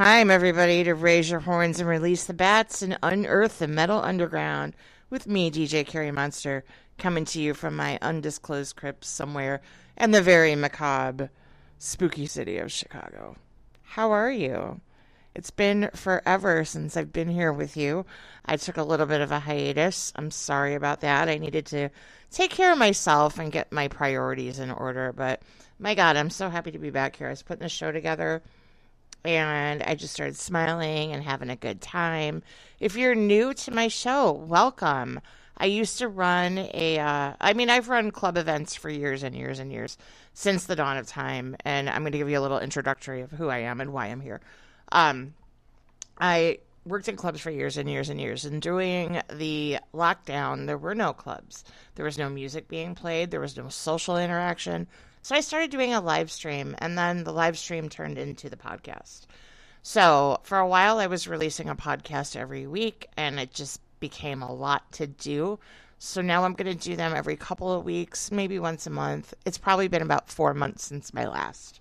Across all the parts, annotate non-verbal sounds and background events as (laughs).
Time, everybody, to raise your horns and release the bats and unearth the metal underground with me, DJ Carrie Monster, coming to you from my undisclosed crypt somewhere in the very macabre, spooky city of Chicago. How are you? It's been forever since I've been here with you. I took a little bit of a hiatus. I'm sorry about that. I needed to take care of myself and get my priorities in order, but my God, I'm so happy to be back here. I was putting the show together and I just started smiling and having a good time. If you're new to my show, welcome. I used to run a, uh, I mean, I've run club events for years and years and years since the dawn of time, and I'm going to give you a little introductory of who I am and why I'm here. Um, I worked in clubs for years and years and years, and during the lockdown, there were no clubs. There was no music being played. There was no social interaction. So I started doing a live stream, and then the live stream turned into the podcast. So for a while, I was releasing a podcast every week, and it just became a lot to do. So now I'm going to do them every couple of weeks, maybe once a month. It's probably been about four months since my last.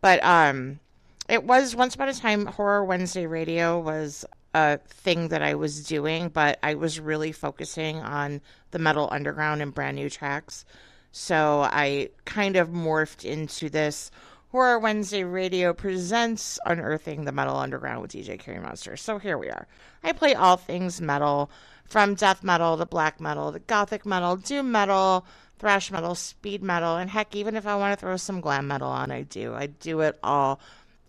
But um, it was once upon a time, Horror Wednesday Radio was a thing that I was doing, but I was really focusing on the metal underground and brand new tracks. So I kind of morphed into this Horror Wednesday Radio presents Unearthing the Metal Underground with DJ Carrie Monster. So here we are. I play all things metal, from death metal to black metal to gothic metal, doom metal, thrash metal, speed metal, and heck, even if I want to throw some glam metal on, I do. I do it all.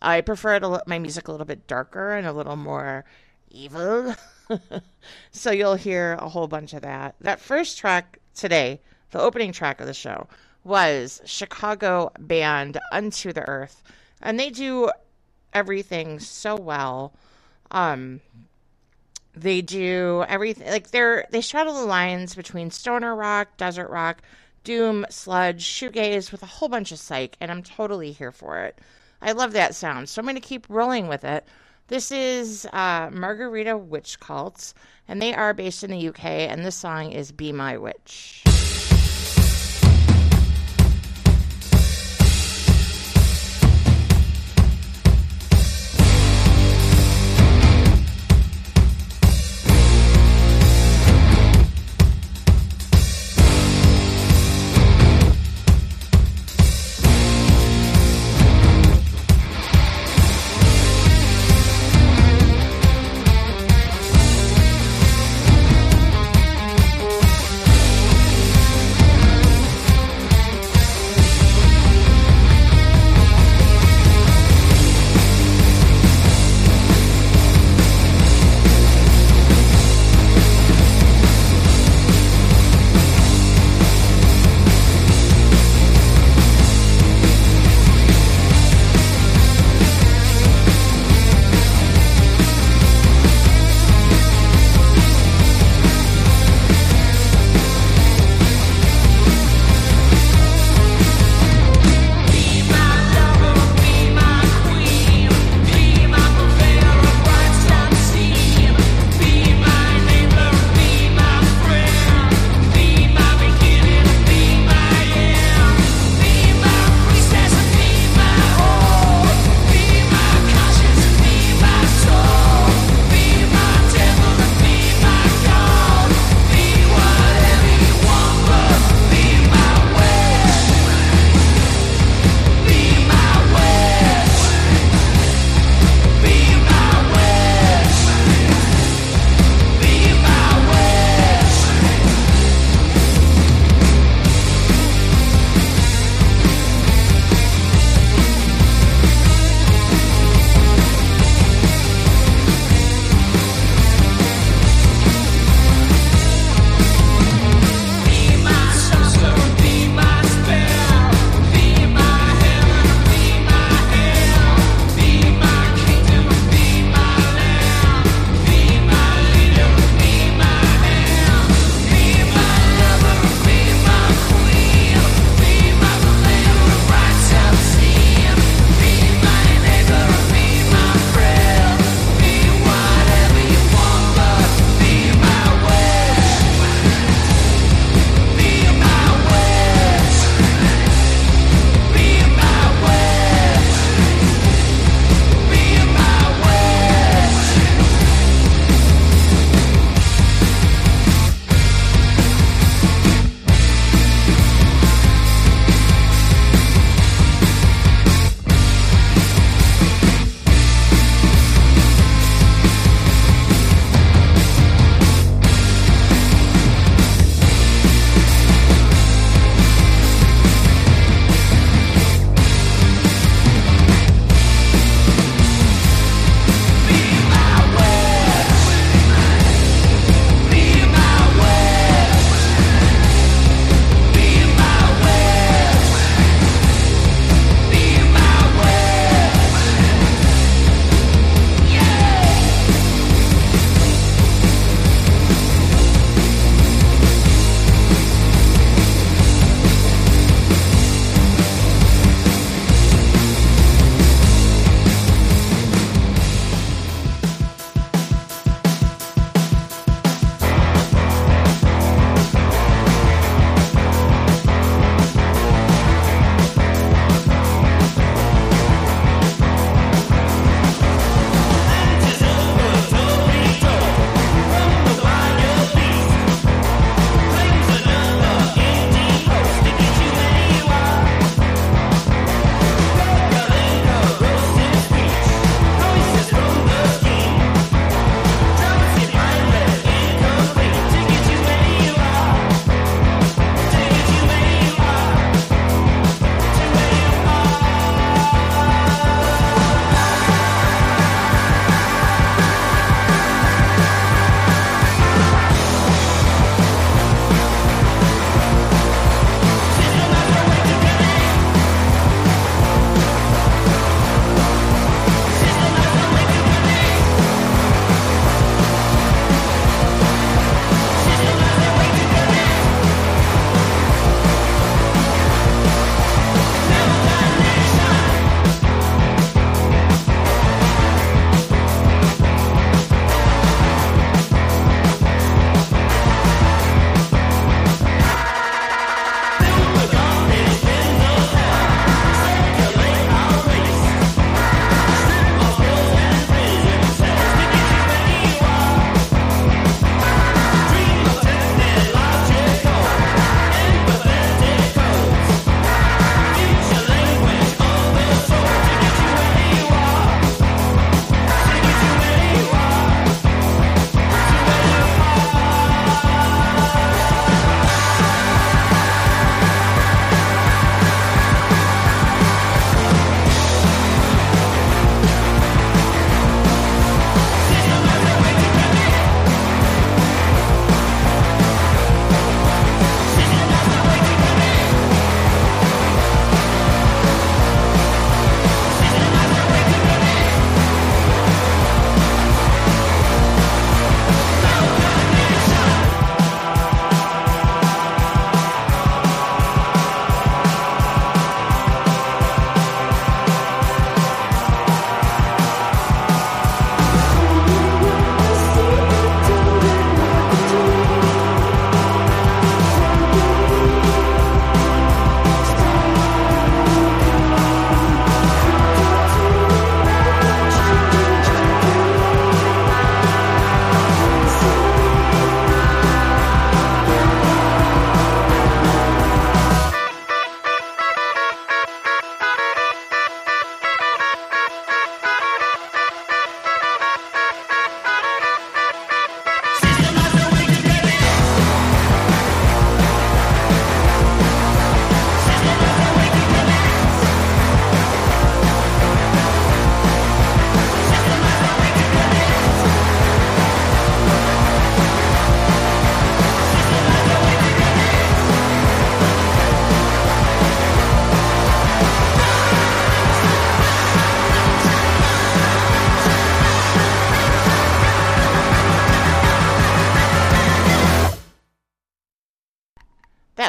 I prefer to let my music a little bit darker and a little more evil. (laughs) so you'll hear a whole bunch of that. That first track today the opening track of the show was Chicago band Unto the Earth, and they do everything so well. Um, they do everything like they're they straddle the lines between stoner rock, desert rock, doom, sludge, shoegaze with a whole bunch of psych, and I'm totally here for it. I love that sound, so I'm going to keep rolling with it. This is uh, Margarita Witch Cults, and they are based in the UK, and this song is Be My Witch.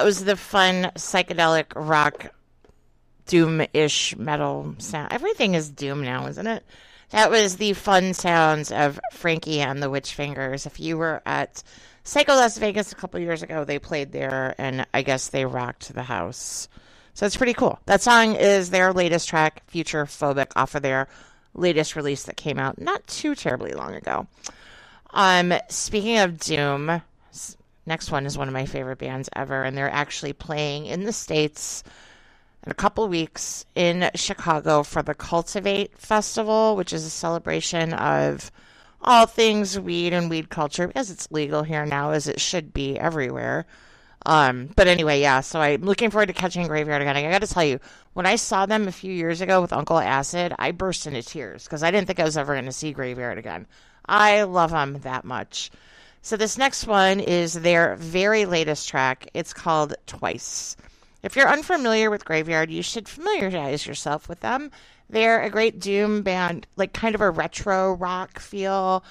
That was the fun psychedelic rock doom-ish metal sound. Everything is doom now, isn't it? That was the fun sounds of Frankie and the Witch Fingers. If you were at Psycho Las Vegas a couple years ago, they played there, and I guess they rocked the house. So it's pretty cool. That song is their latest track, Future Phobic, off of their latest release that came out not too terribly long ago. Um, speaking of Doom, next one is one of my favorite bands ever, and they're actually playing in the States in a couple weeks in Chicago for the Cultivate Festival, which is a celebration of all things weed and weed culture because it's legal here now, as it should be everywhere. Um, but anyway, yeah, so I'm looking forward to catching Graveyard again. I got to tell you, when I saw them a few years ago with Uncle Acid, I burst into tears because I didn't think I was ever going to see Graveyard again. I love them that much. So this next one is their very latest track. It's called Twice. If you're unfamiliar with Graveyard, you should familiarize yourself with them. They're a great doom band, like kind of a retro rock feel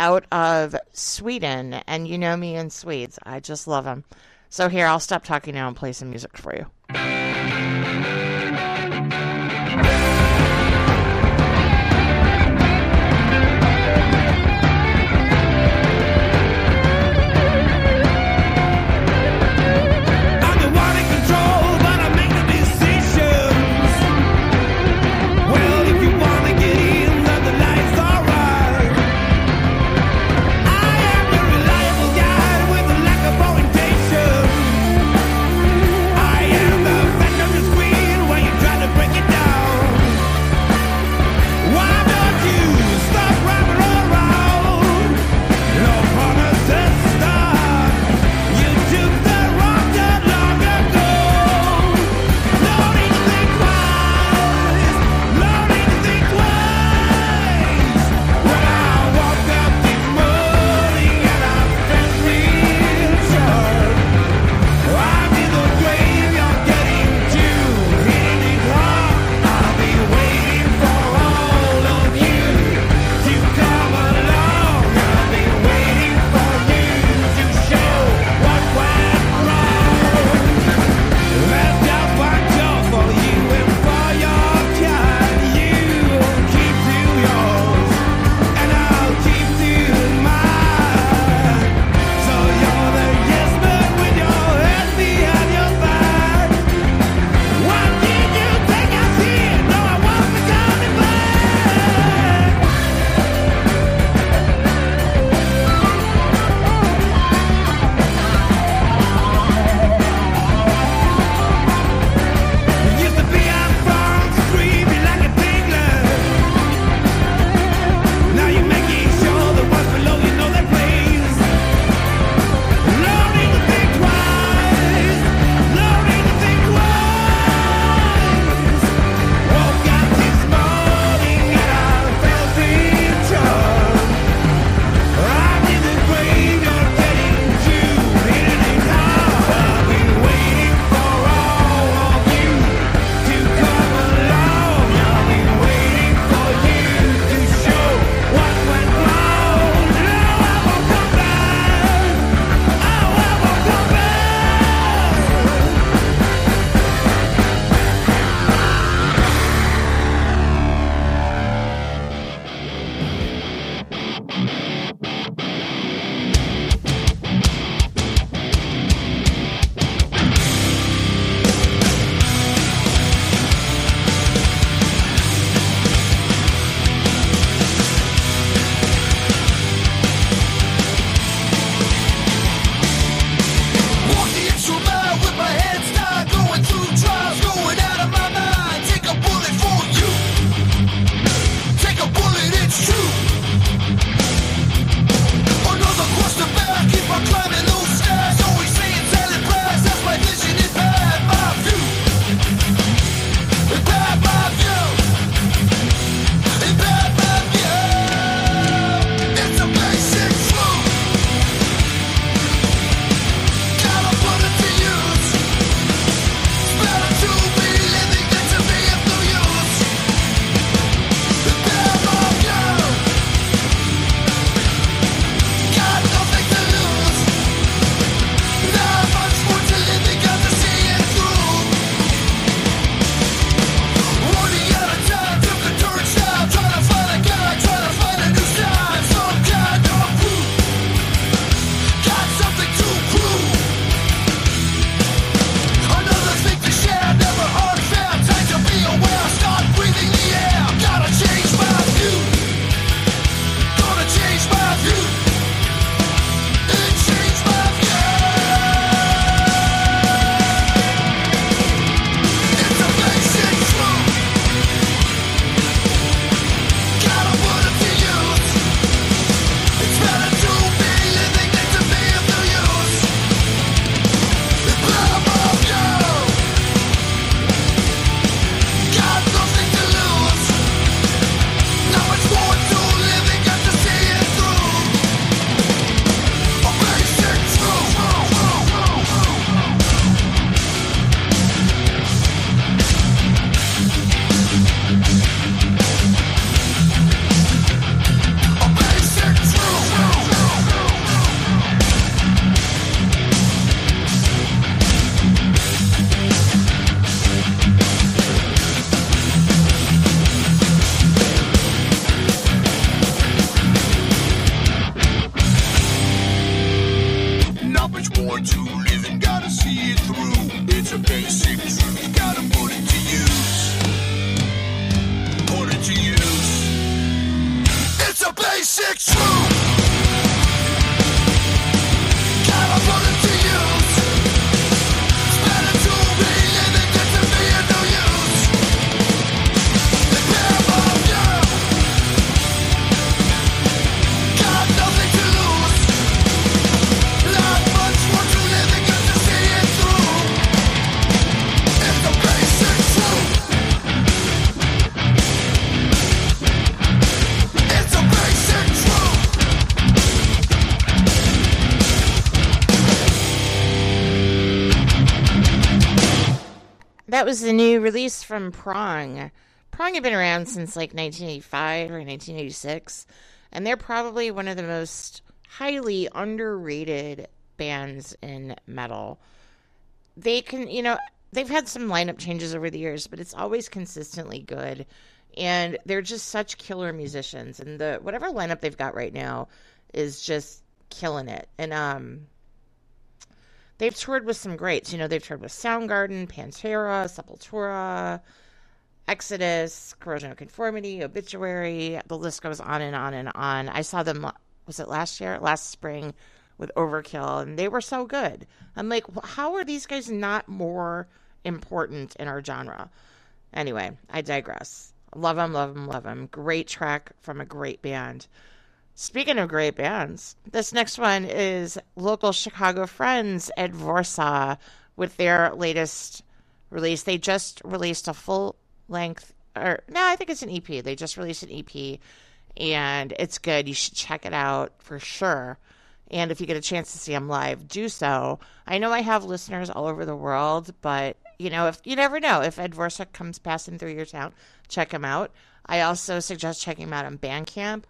out of Sweden. And you know me and Swedes. I just love them. So here, I'll stop talking now and play some music for you. Was the new release from Prong. Prong had been around since like 1985 or 1986, and they're probably one of the most highly underrated bands in metal. They can, you know, they've had some lineup changes over the years, but it's always consistently good. And they're just such killer musicians, and the whatever lineup they've got right now is just killing it. And um, they've toured with some greats. You know, they've toured with Soundgarden, Pantera, Sepultura, Exodus, Corrosion of Conformity, Obituary. The list goes on and on and on. I saw them, was it last year? Last spring with Overkill, and they were so good. I'm like, how are these guys not more important in our genre? Anyway, I digress. Love them, love them, love them. Great track from a great band. Speaking of great bands, this next one is local Chicago friends Advorsa with their latest release. They just released a full length, or no, I think it's an EP. They just released an EP, and it's good. You should check it out for sure. And if you get a chance to see them live, do so. I know I have listeners all over the world, but you know, if you never know, if Advorsa comes passing through your town, check him out. I also suggest checking him out on Bandcamp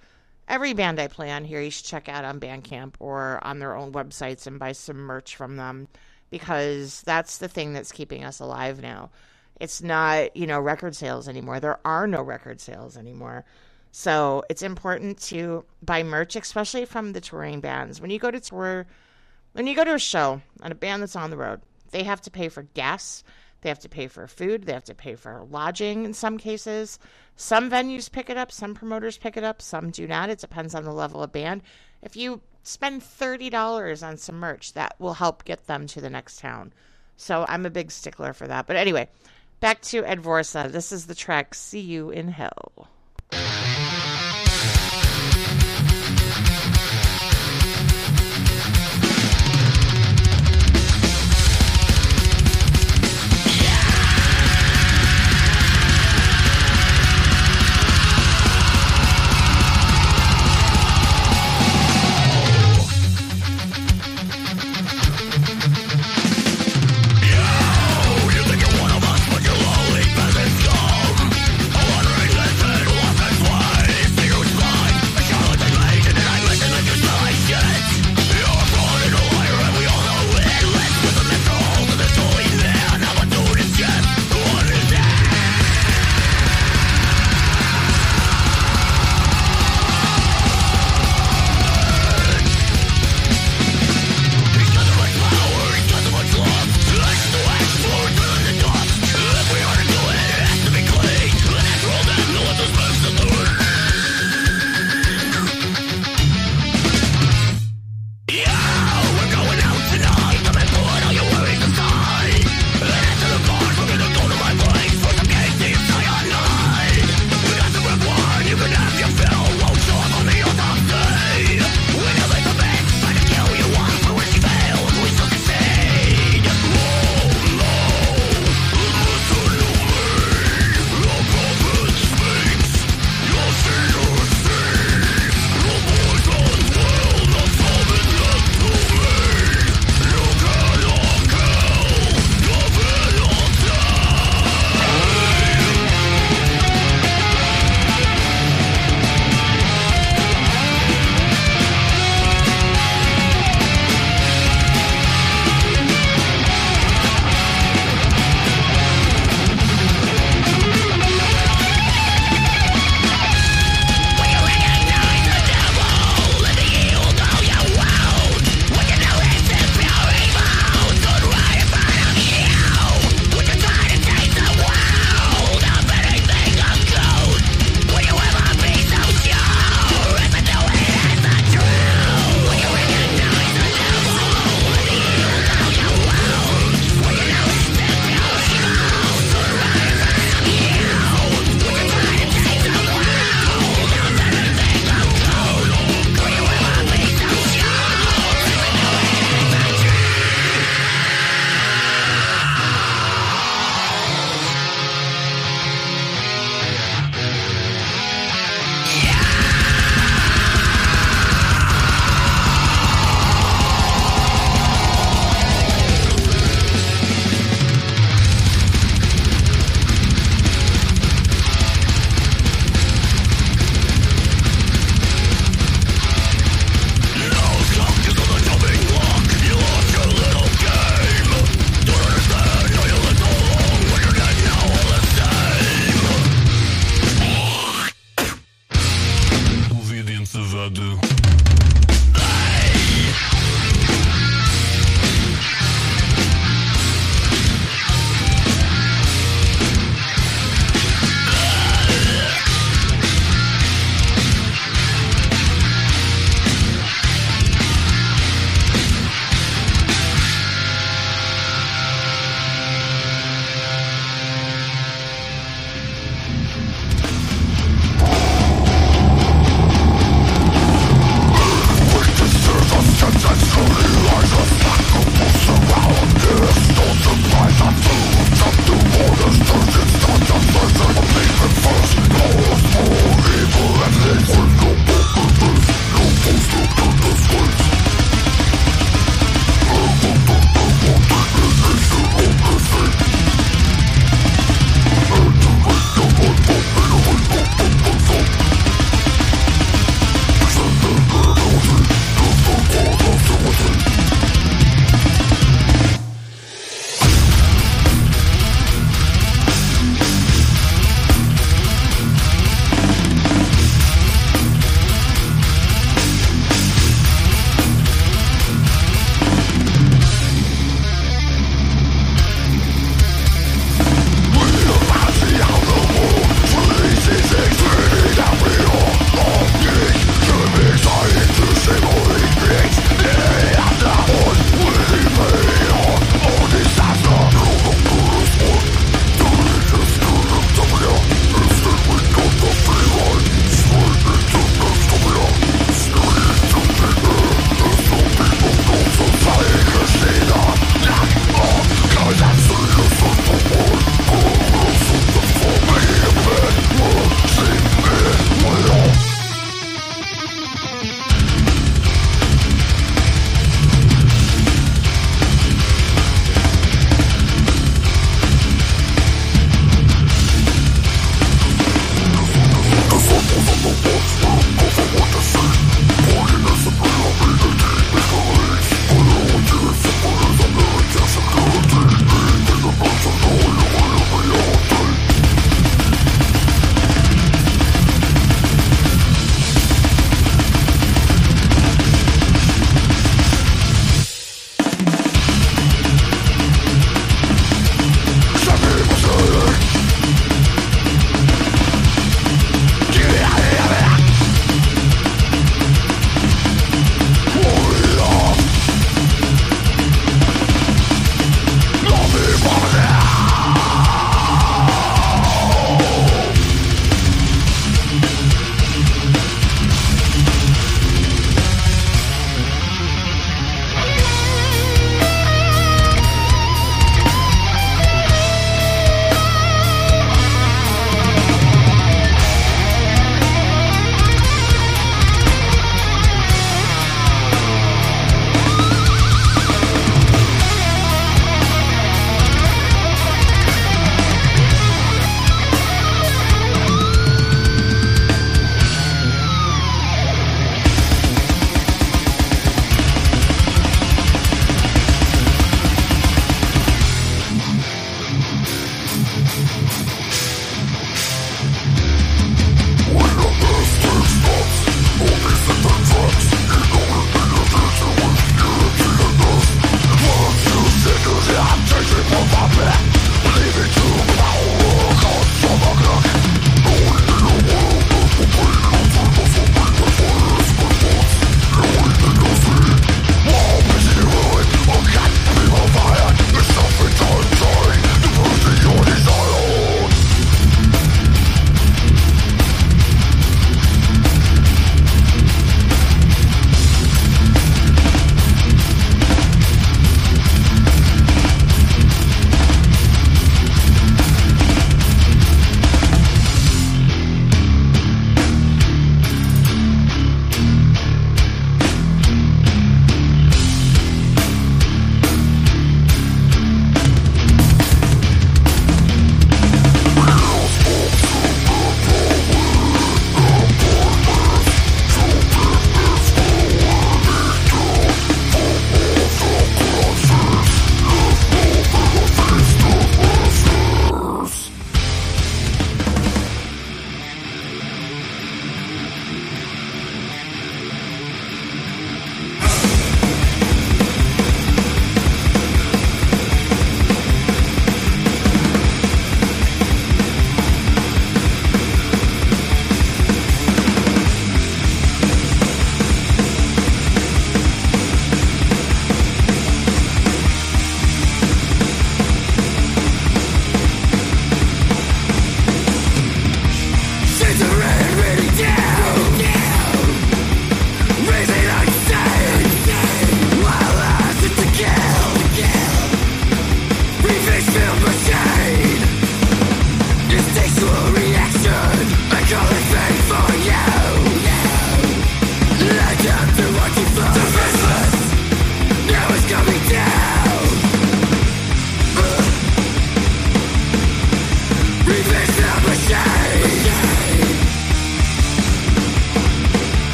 every band I play on here, you should check out on Bandcamp or on their own websites and buy some merch from them because that's the thing that's keeping us alive now. It's not, you know, record sales anymore. There are no record sales anymore. So it's important to buy merch, especially from the touring bands. When you go to tour, when you go to a show and a band that's on the road, they have to pay for gas, they have to pay for food, they have to pay for lodging in some cases. Some venues pick it up, some promoters pick it up, some do not. It depends on the level of band. If you spend $30 on some merch, that will help get them to the next town. So I'm a big stickler for that. But anyway, back to Advorsa. This is the track See You in Hell.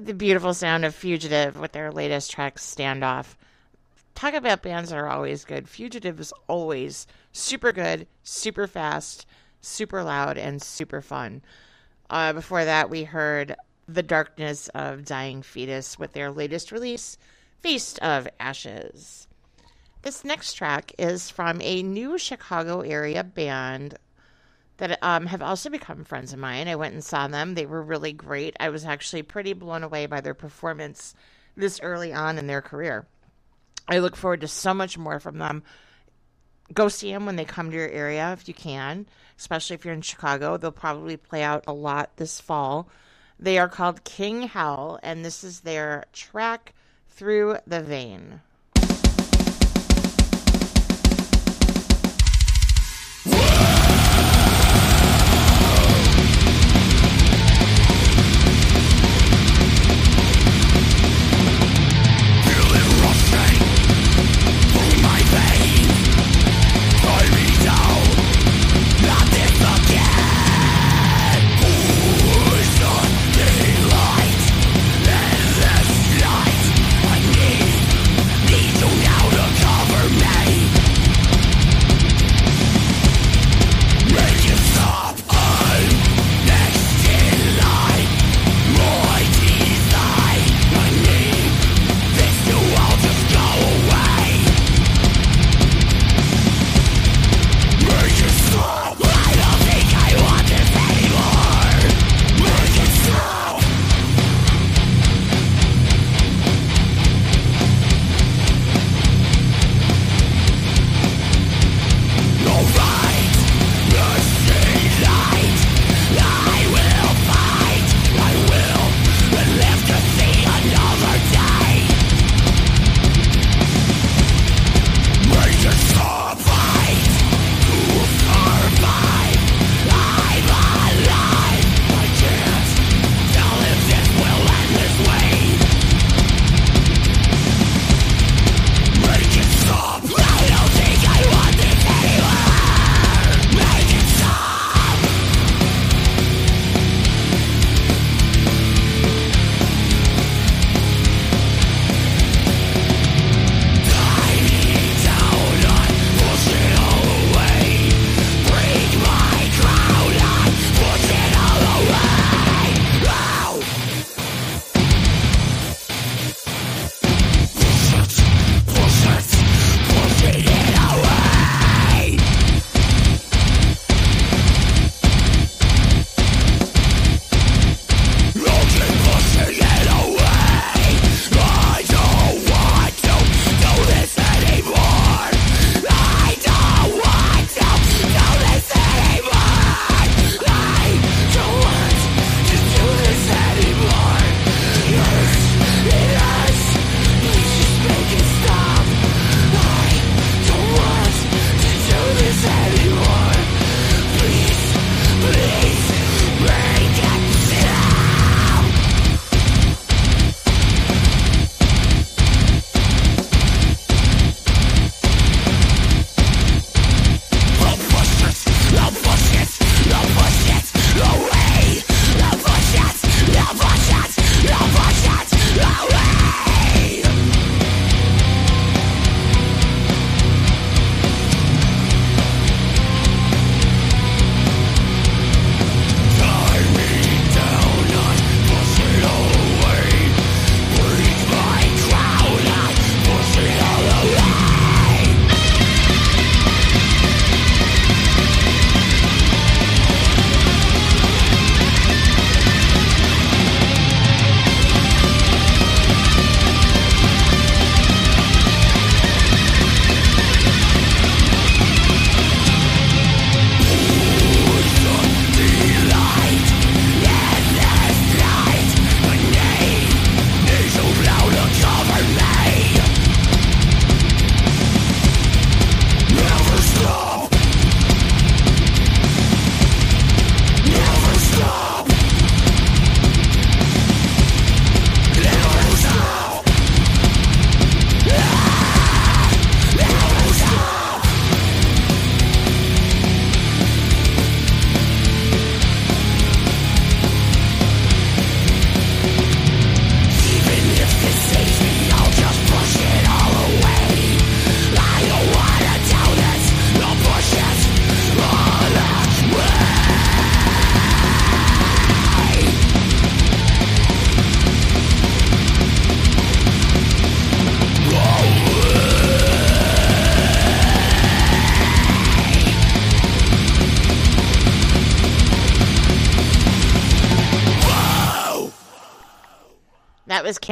The beautiful sound of Fugitive with their latest track, Standoff. Talk about bands that are always good. Fugitive is always super good, super fast, super loud, and super fun. Uh, before that, we heard The Darkness of Dying Fetus with their latest release, Feast of Ashes. This next track is from a new Chicago area band that um, have also become friends of mine. I went and saw them. They were really great. I was actually pretty blown away by their performance this early on in their career. I look forward to so much more from them. Go see them when they come to your area if you can, especially if you're in Chicago. They'll probably play out a lot this fall. They are called King Hell, and this is their track Through the Vein.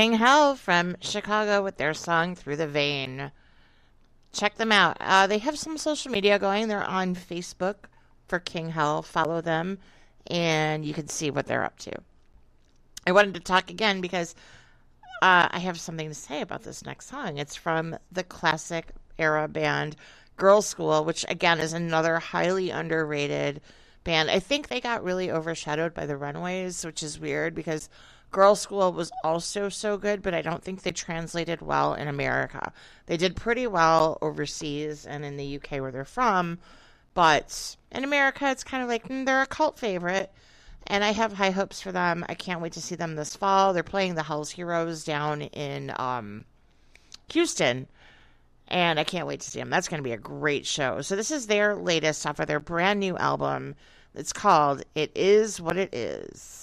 King Hell from Chicago with their song Through the Vein. Check them out. Uh, they have some social media going. They're on Facebook for King Hell. Follow them, and you can see what they're up to. I wanted to talk again because uh, I have something to say about this next song. It's from the classic era band Girlschool, which again is another highly underrated band. I think they got really overshadowed by the Runaways, which is weird because Girlschool was also so good, but I don't think they translated well in America. They did pretty well overseas and in the UK where they're from, but in America it's kind of like mm, they're a cult favorite. And I have high hopes for them. I can't wait to see them this fall. They're playing the Hell's Heroes down in um, Houston and I can't wait to see them. That's going to be a great show. So this is their latest off of their brand new album. It's called "It Is What It Is."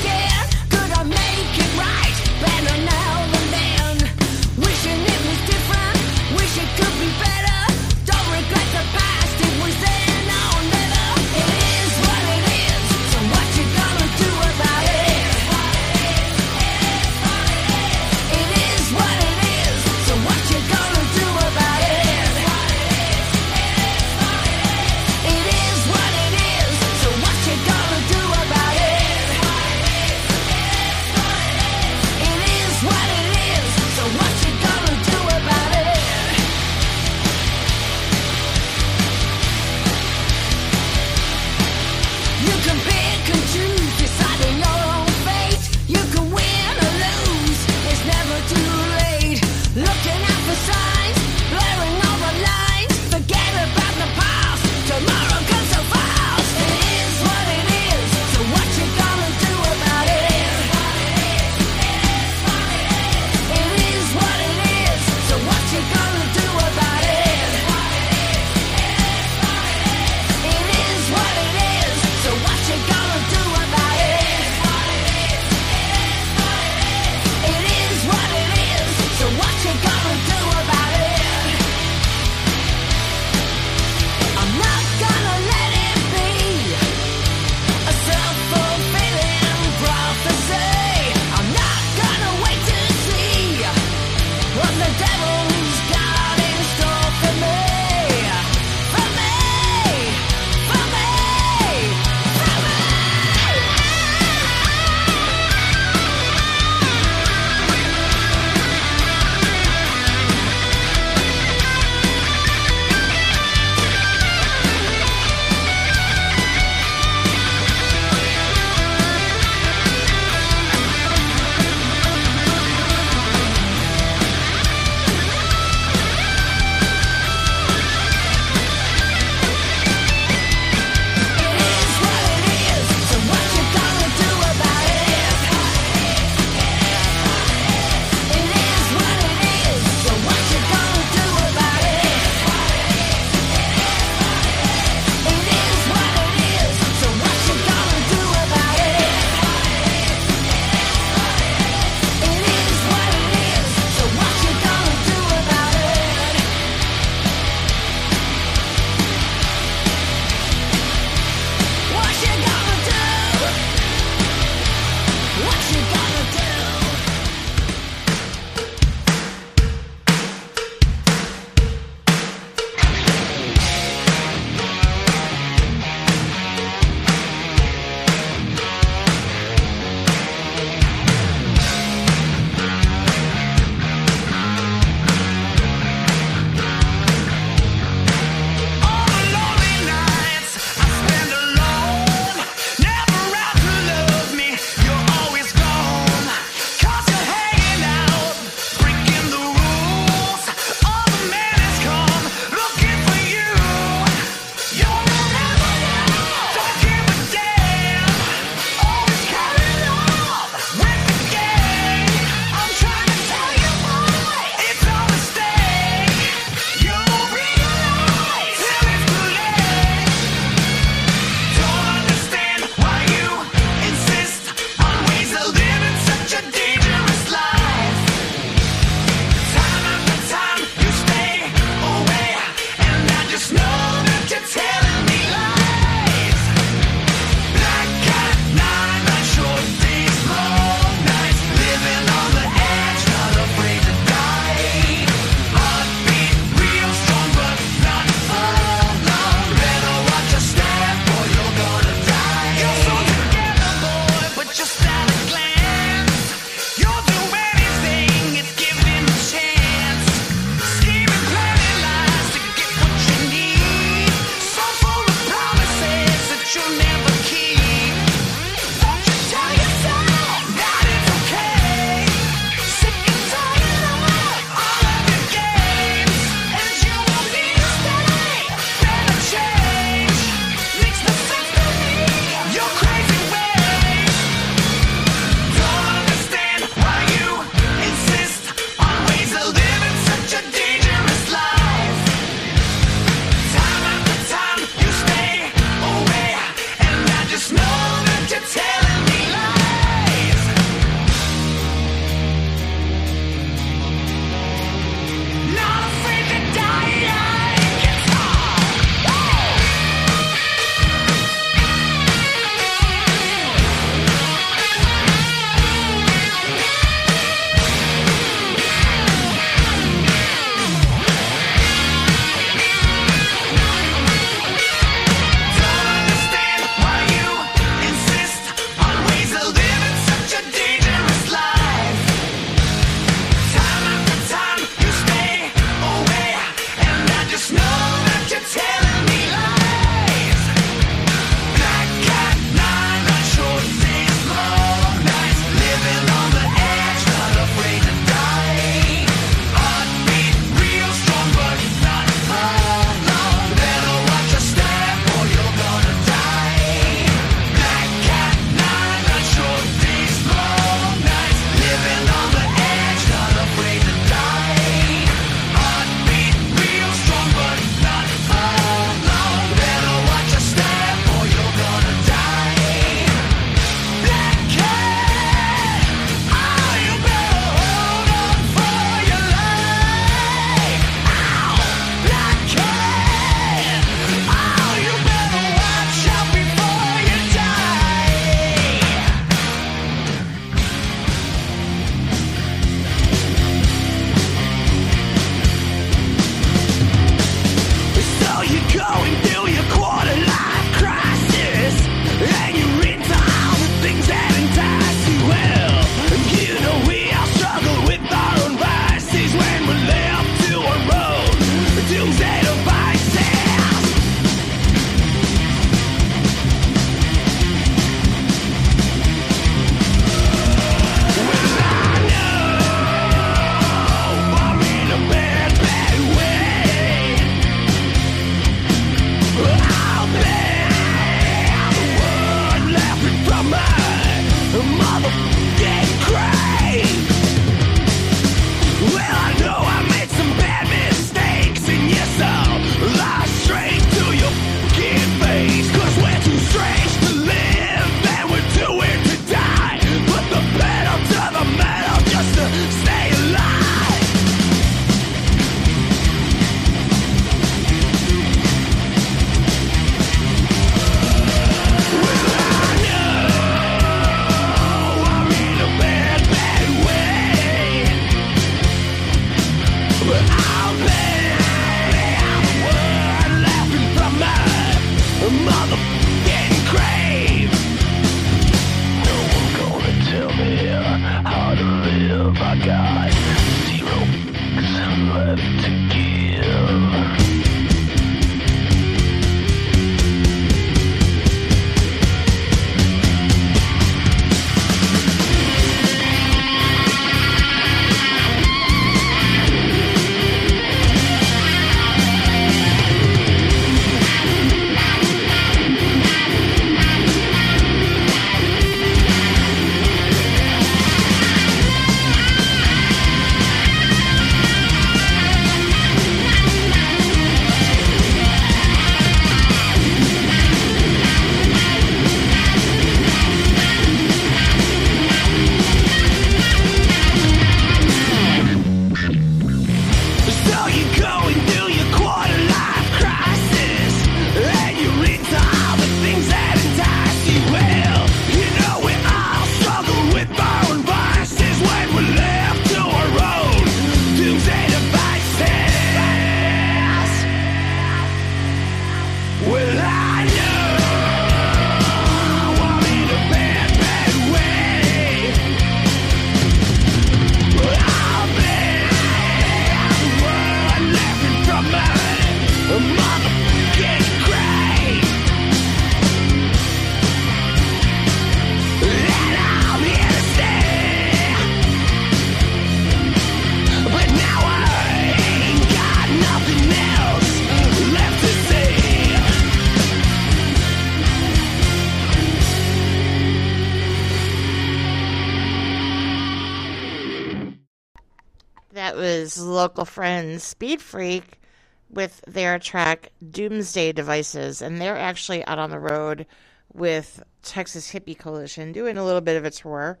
Local friends Speed Freak with their track Doomsday Devices. And they're actually out on the road with Texas Hippie Coalition doing a little bit of a tour.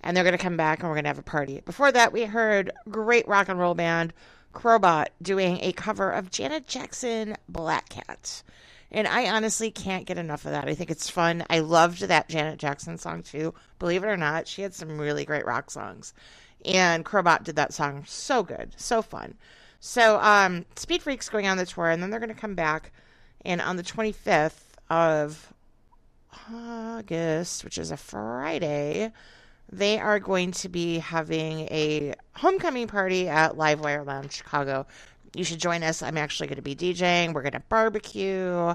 And they're going to come back and we're going to have a party. Before that, we heard great rock and roll band Crobot doing a cover of Janet Jackson Black Cat. And I honestly can't get enough of that. I think it's fun. I loved that Janet Jackson song too. Believe it or not, she had some really great rock songs. And Crobot did that song so good, so fun. So um, Speed Freak's going on the tour, and then they're going to come back. And on the 25th of August, which is a Friday, they are going to be having a homecoming party at Livewire Lounge Chicago. You should join us. I'm actually going to be DJing. We're going to barbecue.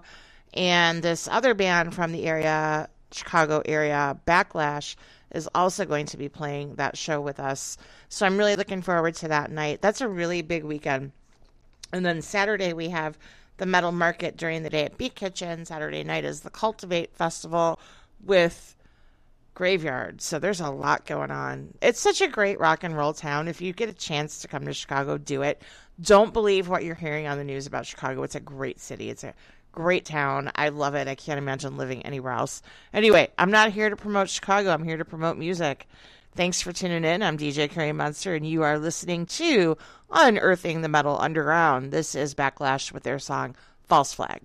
And this other band from the area, Chicago area, Backlash, is also going to be playing that show with us. So I'm really looking forward to that night. That's a really big weekend. And then Saturday, we have the metal market during the day at Beat Kitchen. Saturday night is the Cultivate Festival with Graveyard. So there's a lot going on. It's such a great rock and roll town. If you get a chance to come to Chicago, do it. Don't believe what you're hearing on the news about Chicago. It's a great city. It's a great town. I love it. I can't imagine living anywhere else. Anyway, I'm not here to promote Chicago. I'm here to promote music. Thanks for tuning in. I'm DJ Carrie Monster, and you are listening to Unearthing the Metal Underground. This is Backlash with their song False Flag.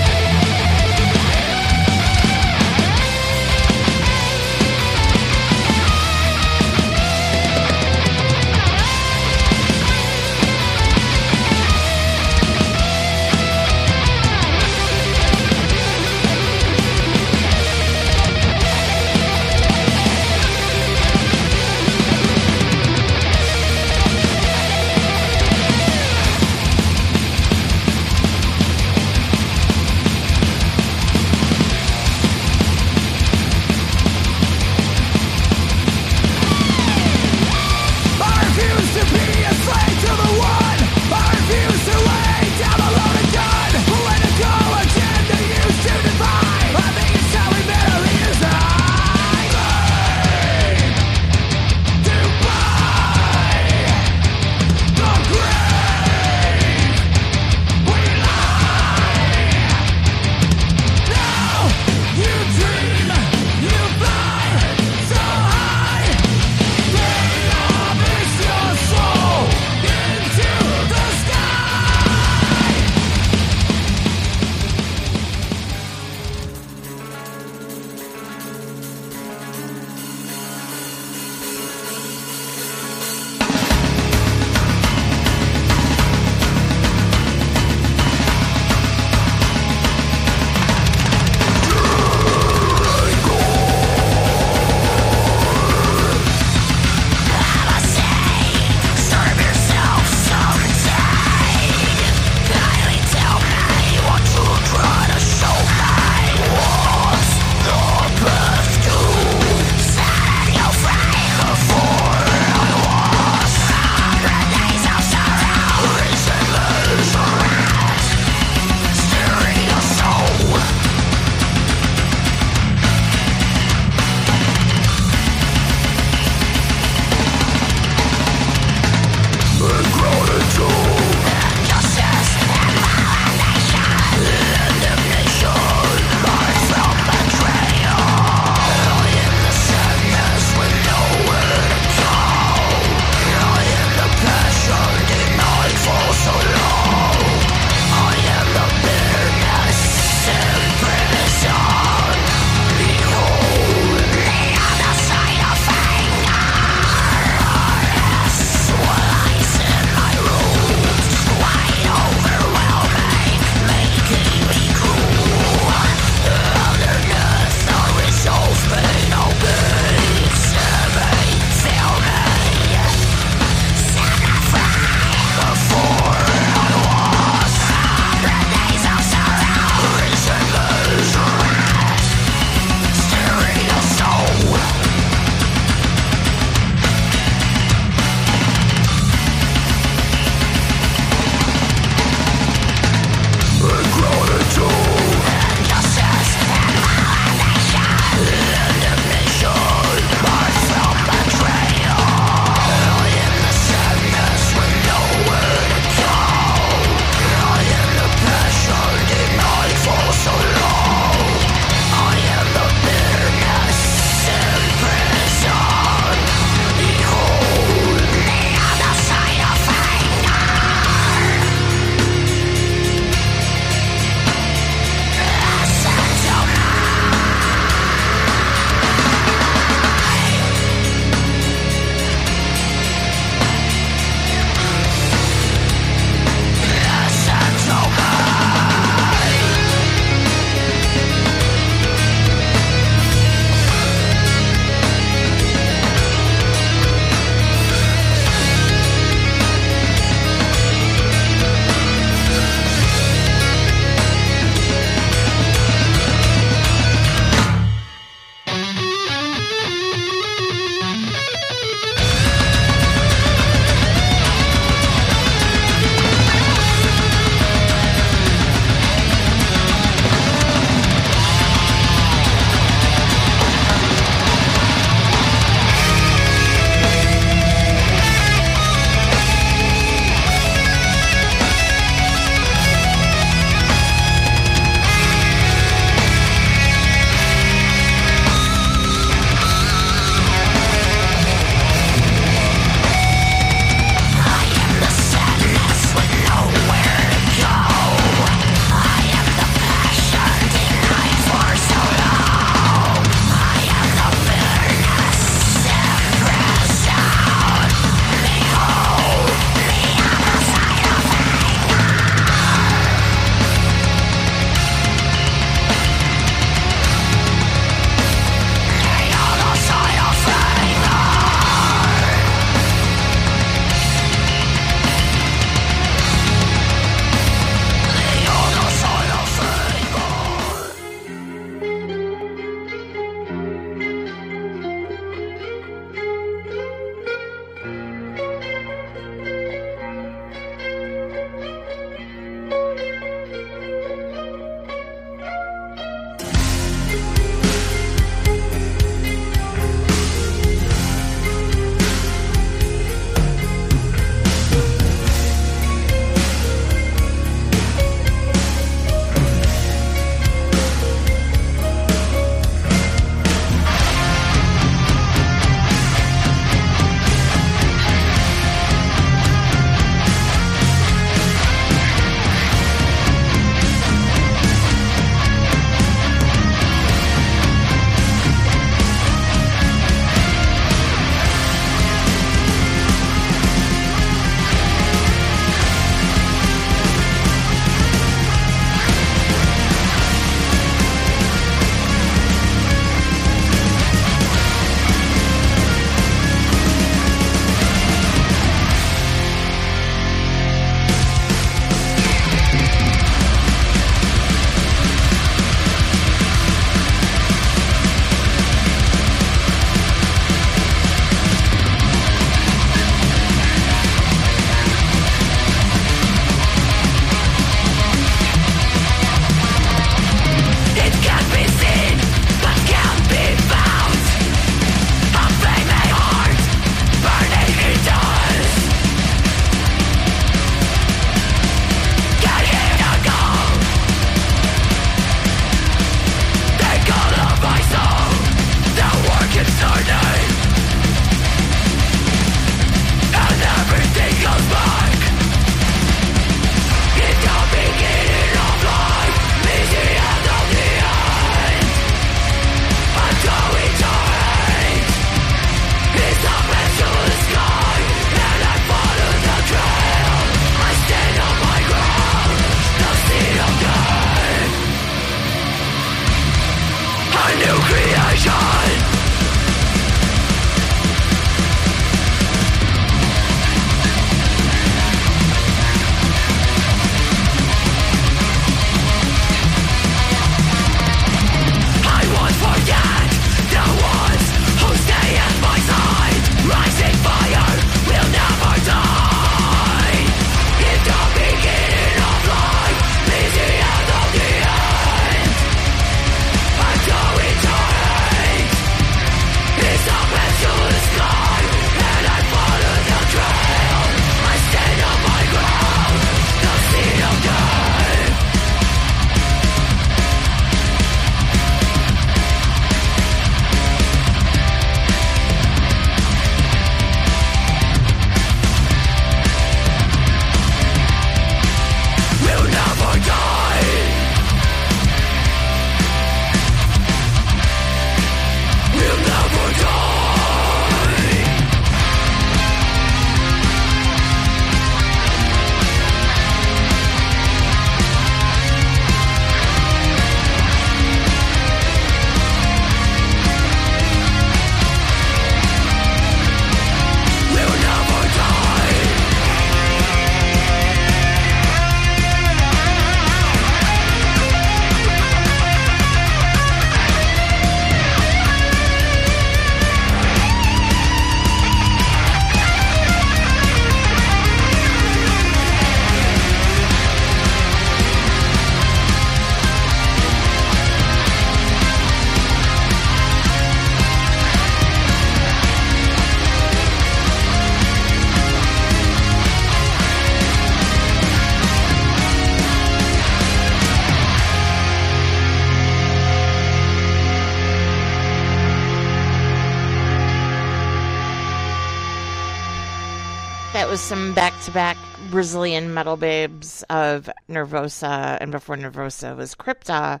Was some back to back Brazilian metal babes of Nervosa, and before Nervosa was Crypta.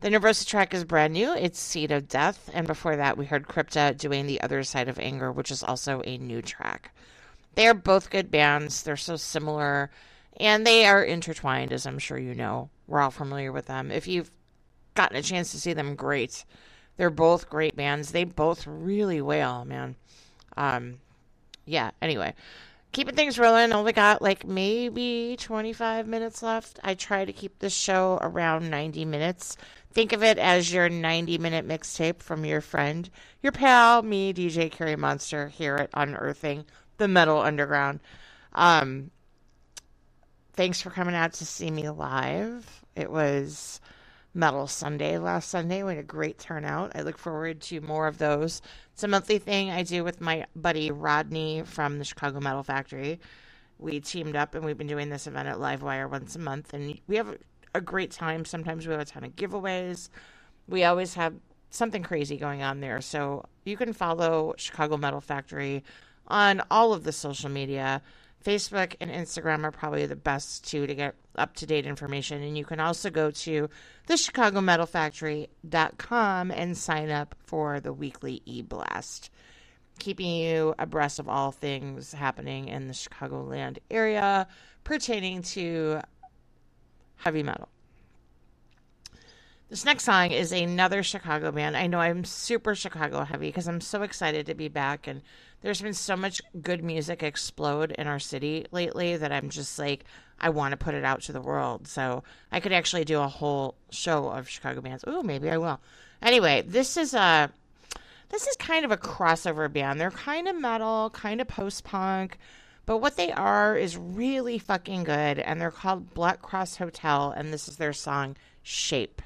The Nervosa track is brand new. It's Seed of Death, and before that, we heard Crypta doing The Other Side of Anger, which is also a new track. They are both good bands. They're so similar, and they are intertwined, as I'm sure you know. We're all familiar with them. If you've gotten a chance to see them, great. They're both great bands. They both really wail, man. Um, yeah, anyway keeping things rolling. Only got like maybe 25 minutes left. I try to keep this show around 90 minutes. Think of it as your 90 minute mixtape from your friend, your pal, me, DJ Carrie Monster, here at Unearthing the Metal Underground. Um, thanks for coming out to see me live. It was Metal Sunday last Sunday. We had a great turnout. I look forward to more of those. It's a monthly thing I do with my buddy Rodney from the Chicago Metal Factory. We teamed up and we've been doing this event at Livewire once a month, and we have a great time. Sometimes we have a ton of giveaways. We always have something crazy going on there. So you can follow Chicago Metal Factory on all of the social media. Facebook and Instagram are probably the best two to get up to date information. And you can also go to the ChicagoMetalFactory.com and sign up for the weekly e blast, keeping you abreast of all things happening in the Chicagoland area pertaining to heavy metal. This next song is another Chicago band. I know I'm super Chicago heavy because I'm so excited to be back and there's been so much good music explode in our city lately that I'm just like I want to put it out to the world. So I could actually do a whole show of Chicago bands. Ooh, maybe I will. Anyway, this is a this is kind of a crossover band. They're kind of metal, kind of post punk, but what they are is really fucking good. And they're called Black Cross Hotel, and this is their song Shape.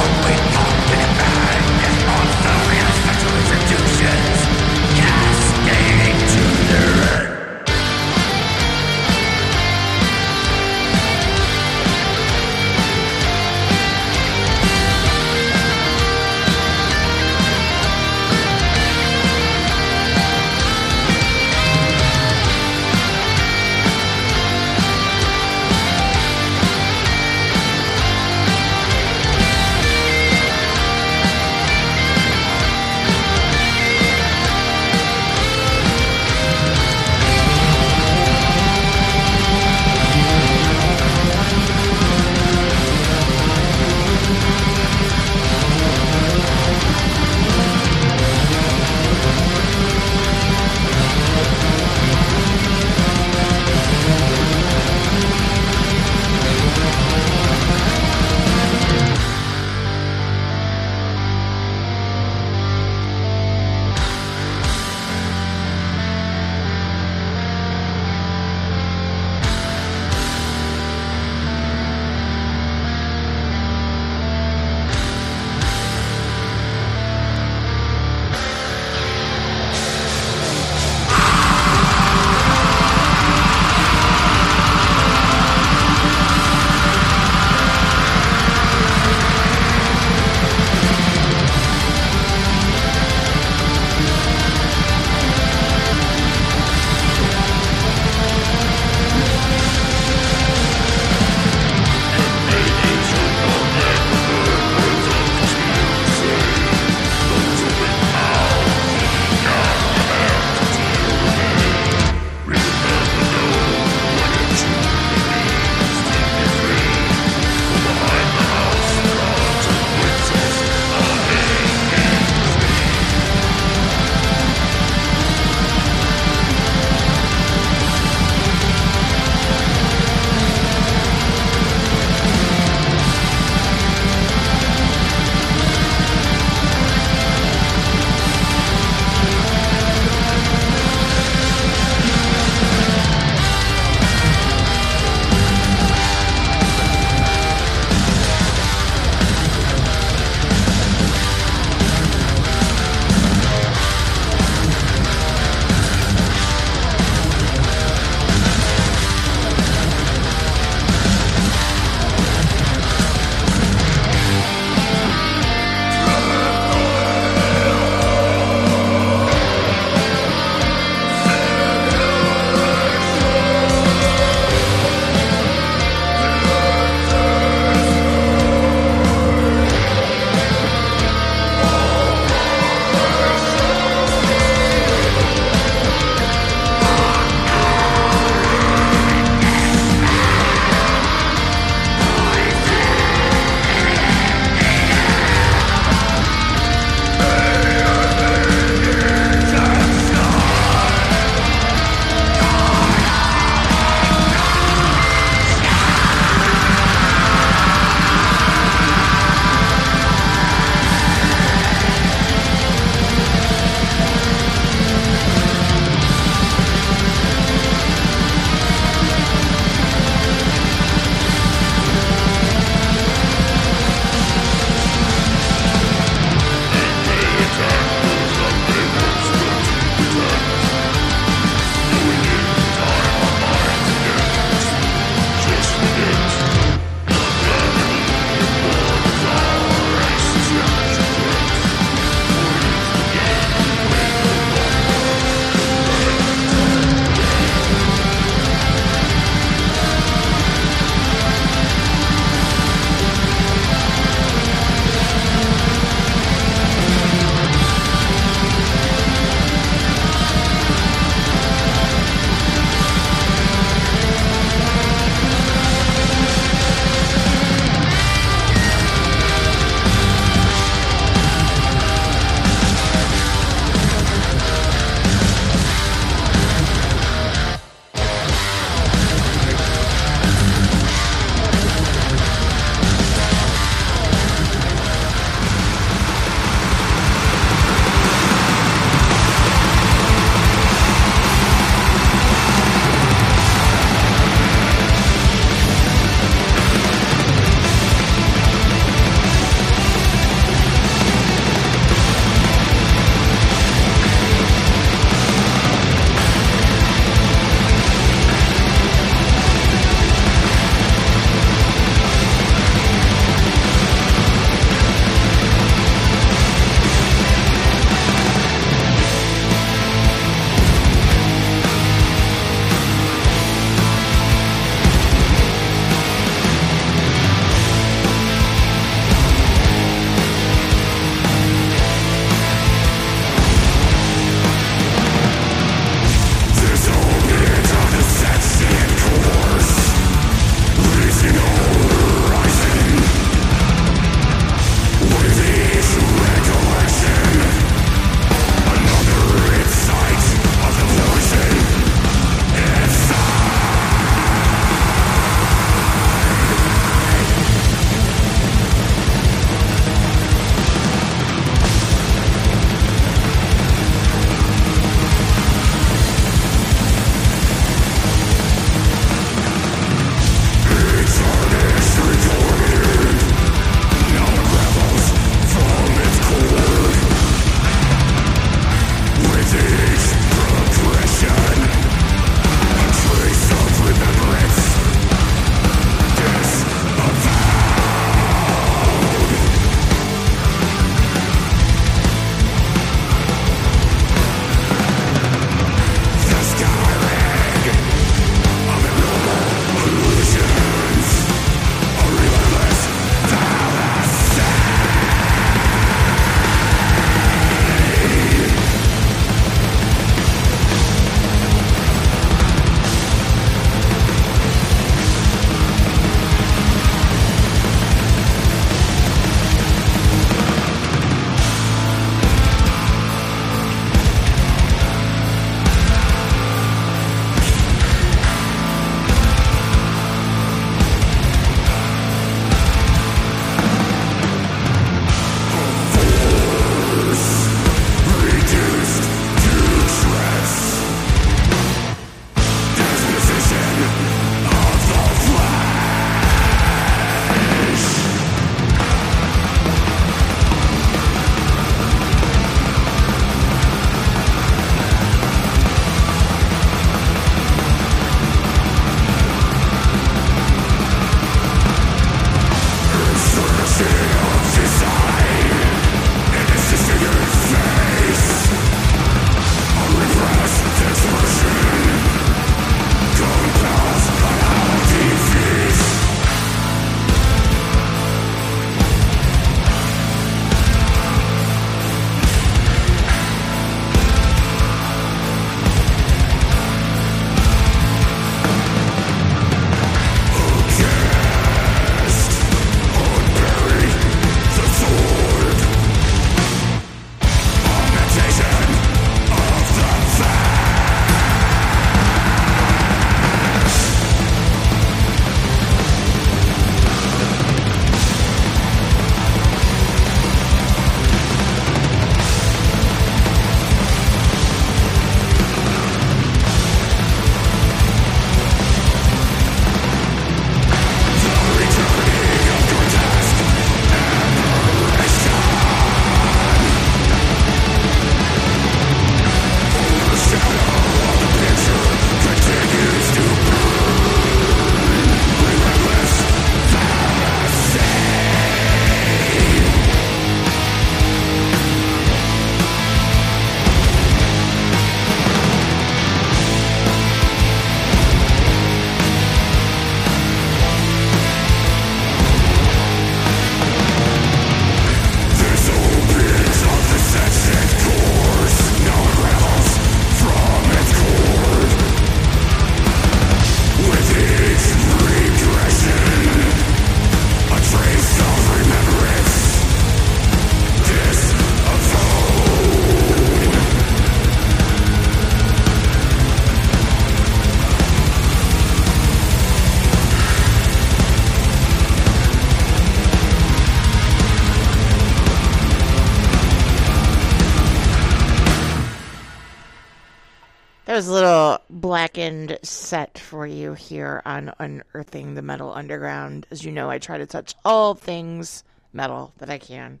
Here on Unearthing the Metal Underground. As you know, I try to touch all things metal that I can,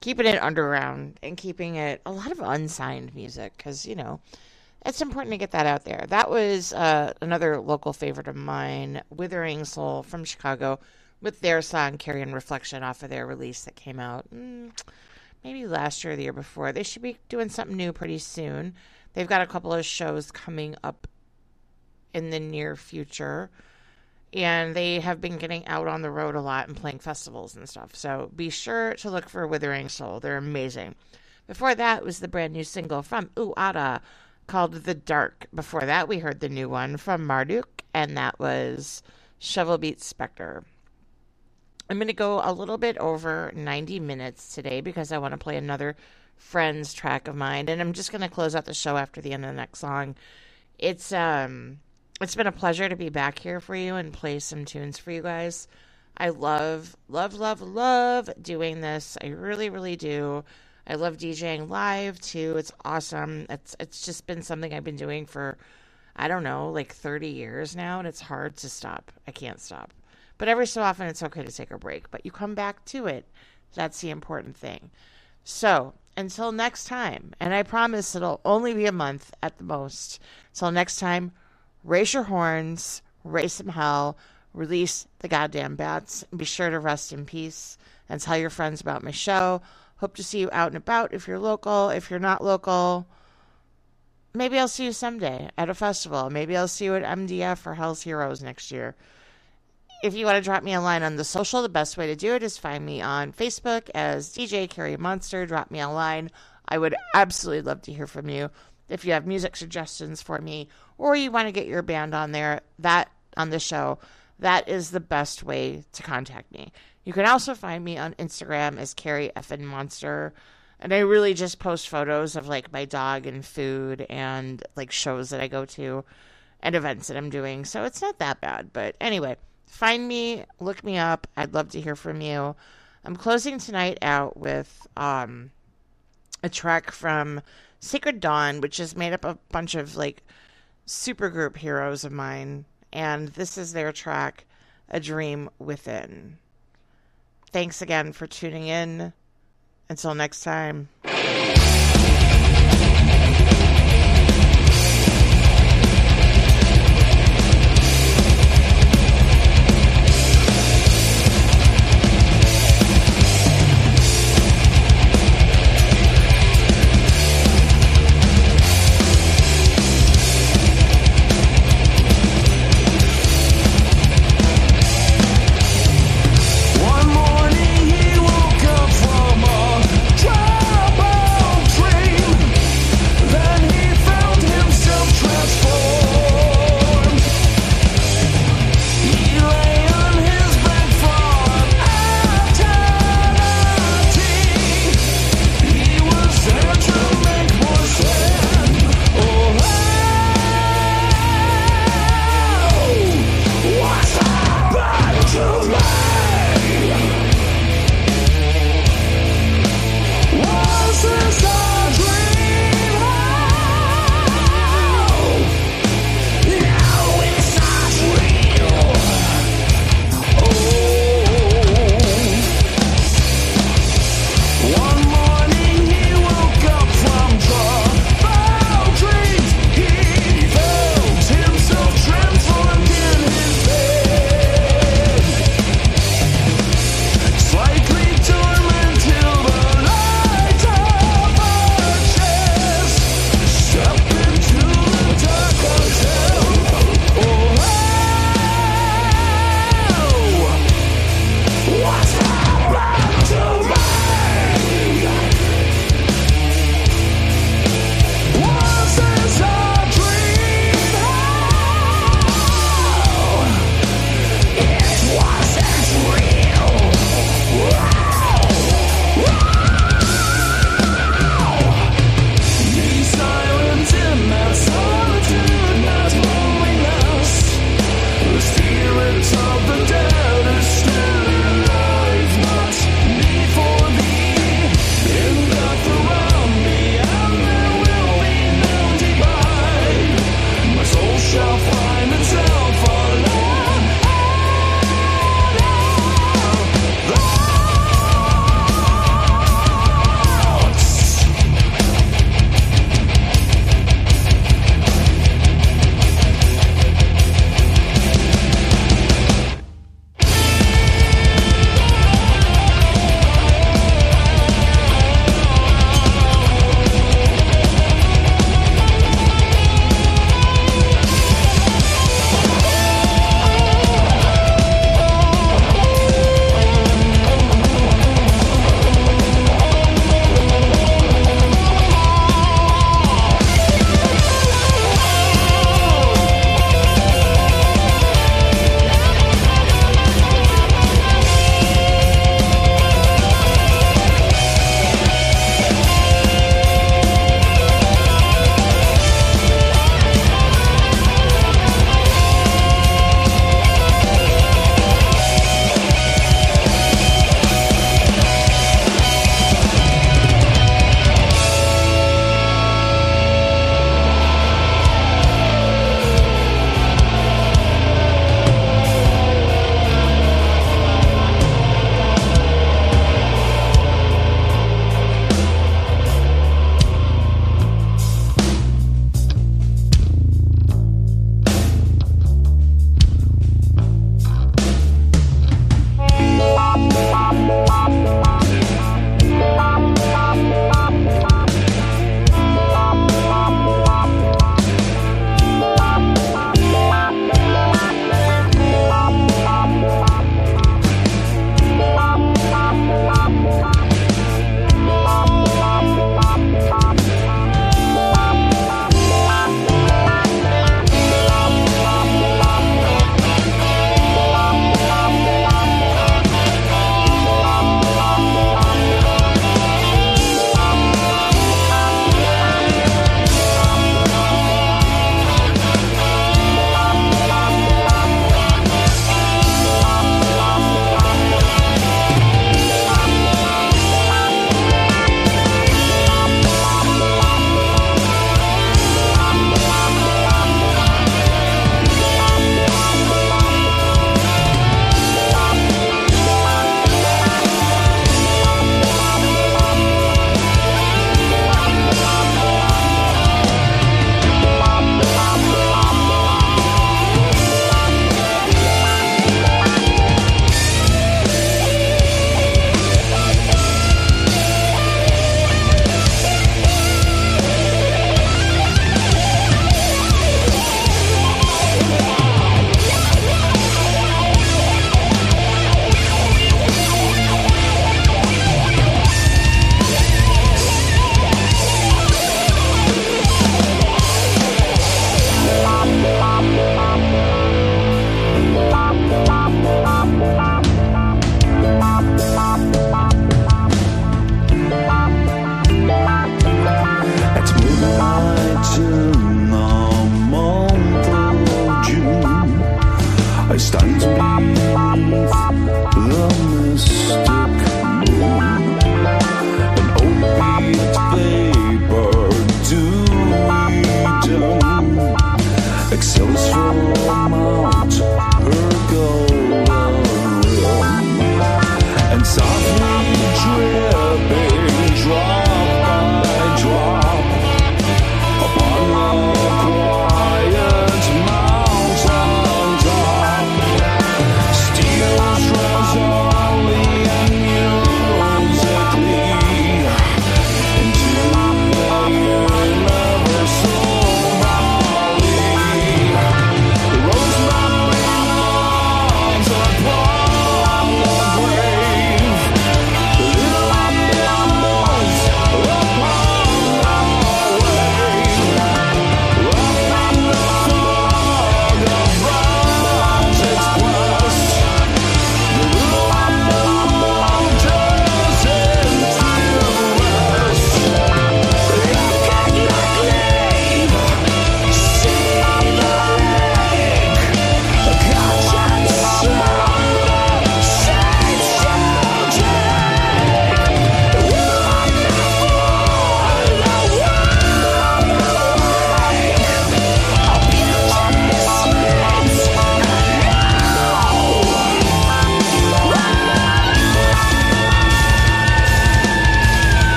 keeping it underground and keeping it a lot of unsigned music because, you know, it's important to get that out there. That was uh, another local favorite of mine, Withering Soul from Chicago, with their song Carrion Reflection off of their release that came out mm, maybe last year or the year before. They should be doing something new pretty soon. They've got a couple of shows coming up in the near future. And they have been getting out on the road a lot and playing festivals and stuff. So be sure to look for Withering Soul. They're amazing. Before that was the brand new single from Uada called The Dark. Before that, we heard the new one from Marduk, and that was Shovel Beat Spectre. I'm going to go a little bit over 90 minutes today because I want to play another Friends track of mine, and I'm just going to close out the show after the end of the next song. It's um, it's been a pleasure to be back here for you and play some tunes for you guys. I love, love, love, love doing this. I really, really do. I love DJing live too. It's awesome. It's it's just been something I've been doing for I don't know, like 30 years now and it's hard to stop. I can't stop. But every so often it's okay to take a break, but you come back to it. That's the important thing. So, until next time, and I promise it'll only be a month at the most. Until next time, raise your horns, raise some hell, release the goddamn bats, and be sure to rest in peace and tell your friends about my show. Hope to see you out and about if you're local. If you're not local, maybe I'll see you someday at a festival. Maybe I'll see you at MDF or Hell's Heroes next year. If you want to drop me a line on the social, the best way to do it is find me on Facebook as DJ Carrie Monster. Drop me a line. I would absolutely love to hear from you. If you have music suggestions for me or you want to get your band on there, that on the show, that is the best way to contact me. You can also find me on Instagram as Carrie Effin Monster. And I really just post photos of like my dog and food and like shows that I go to and events that I'm doing. So it's not that bad. But anyway, find me, look me up. I'd love to hear from you. I'm closing tonight out with um, a track from Sacred Dawn, which is made up of a bunch of like supergroup heroes of mine. And this is their track, A Dream Within. Thanks again for tuning in. Until next time.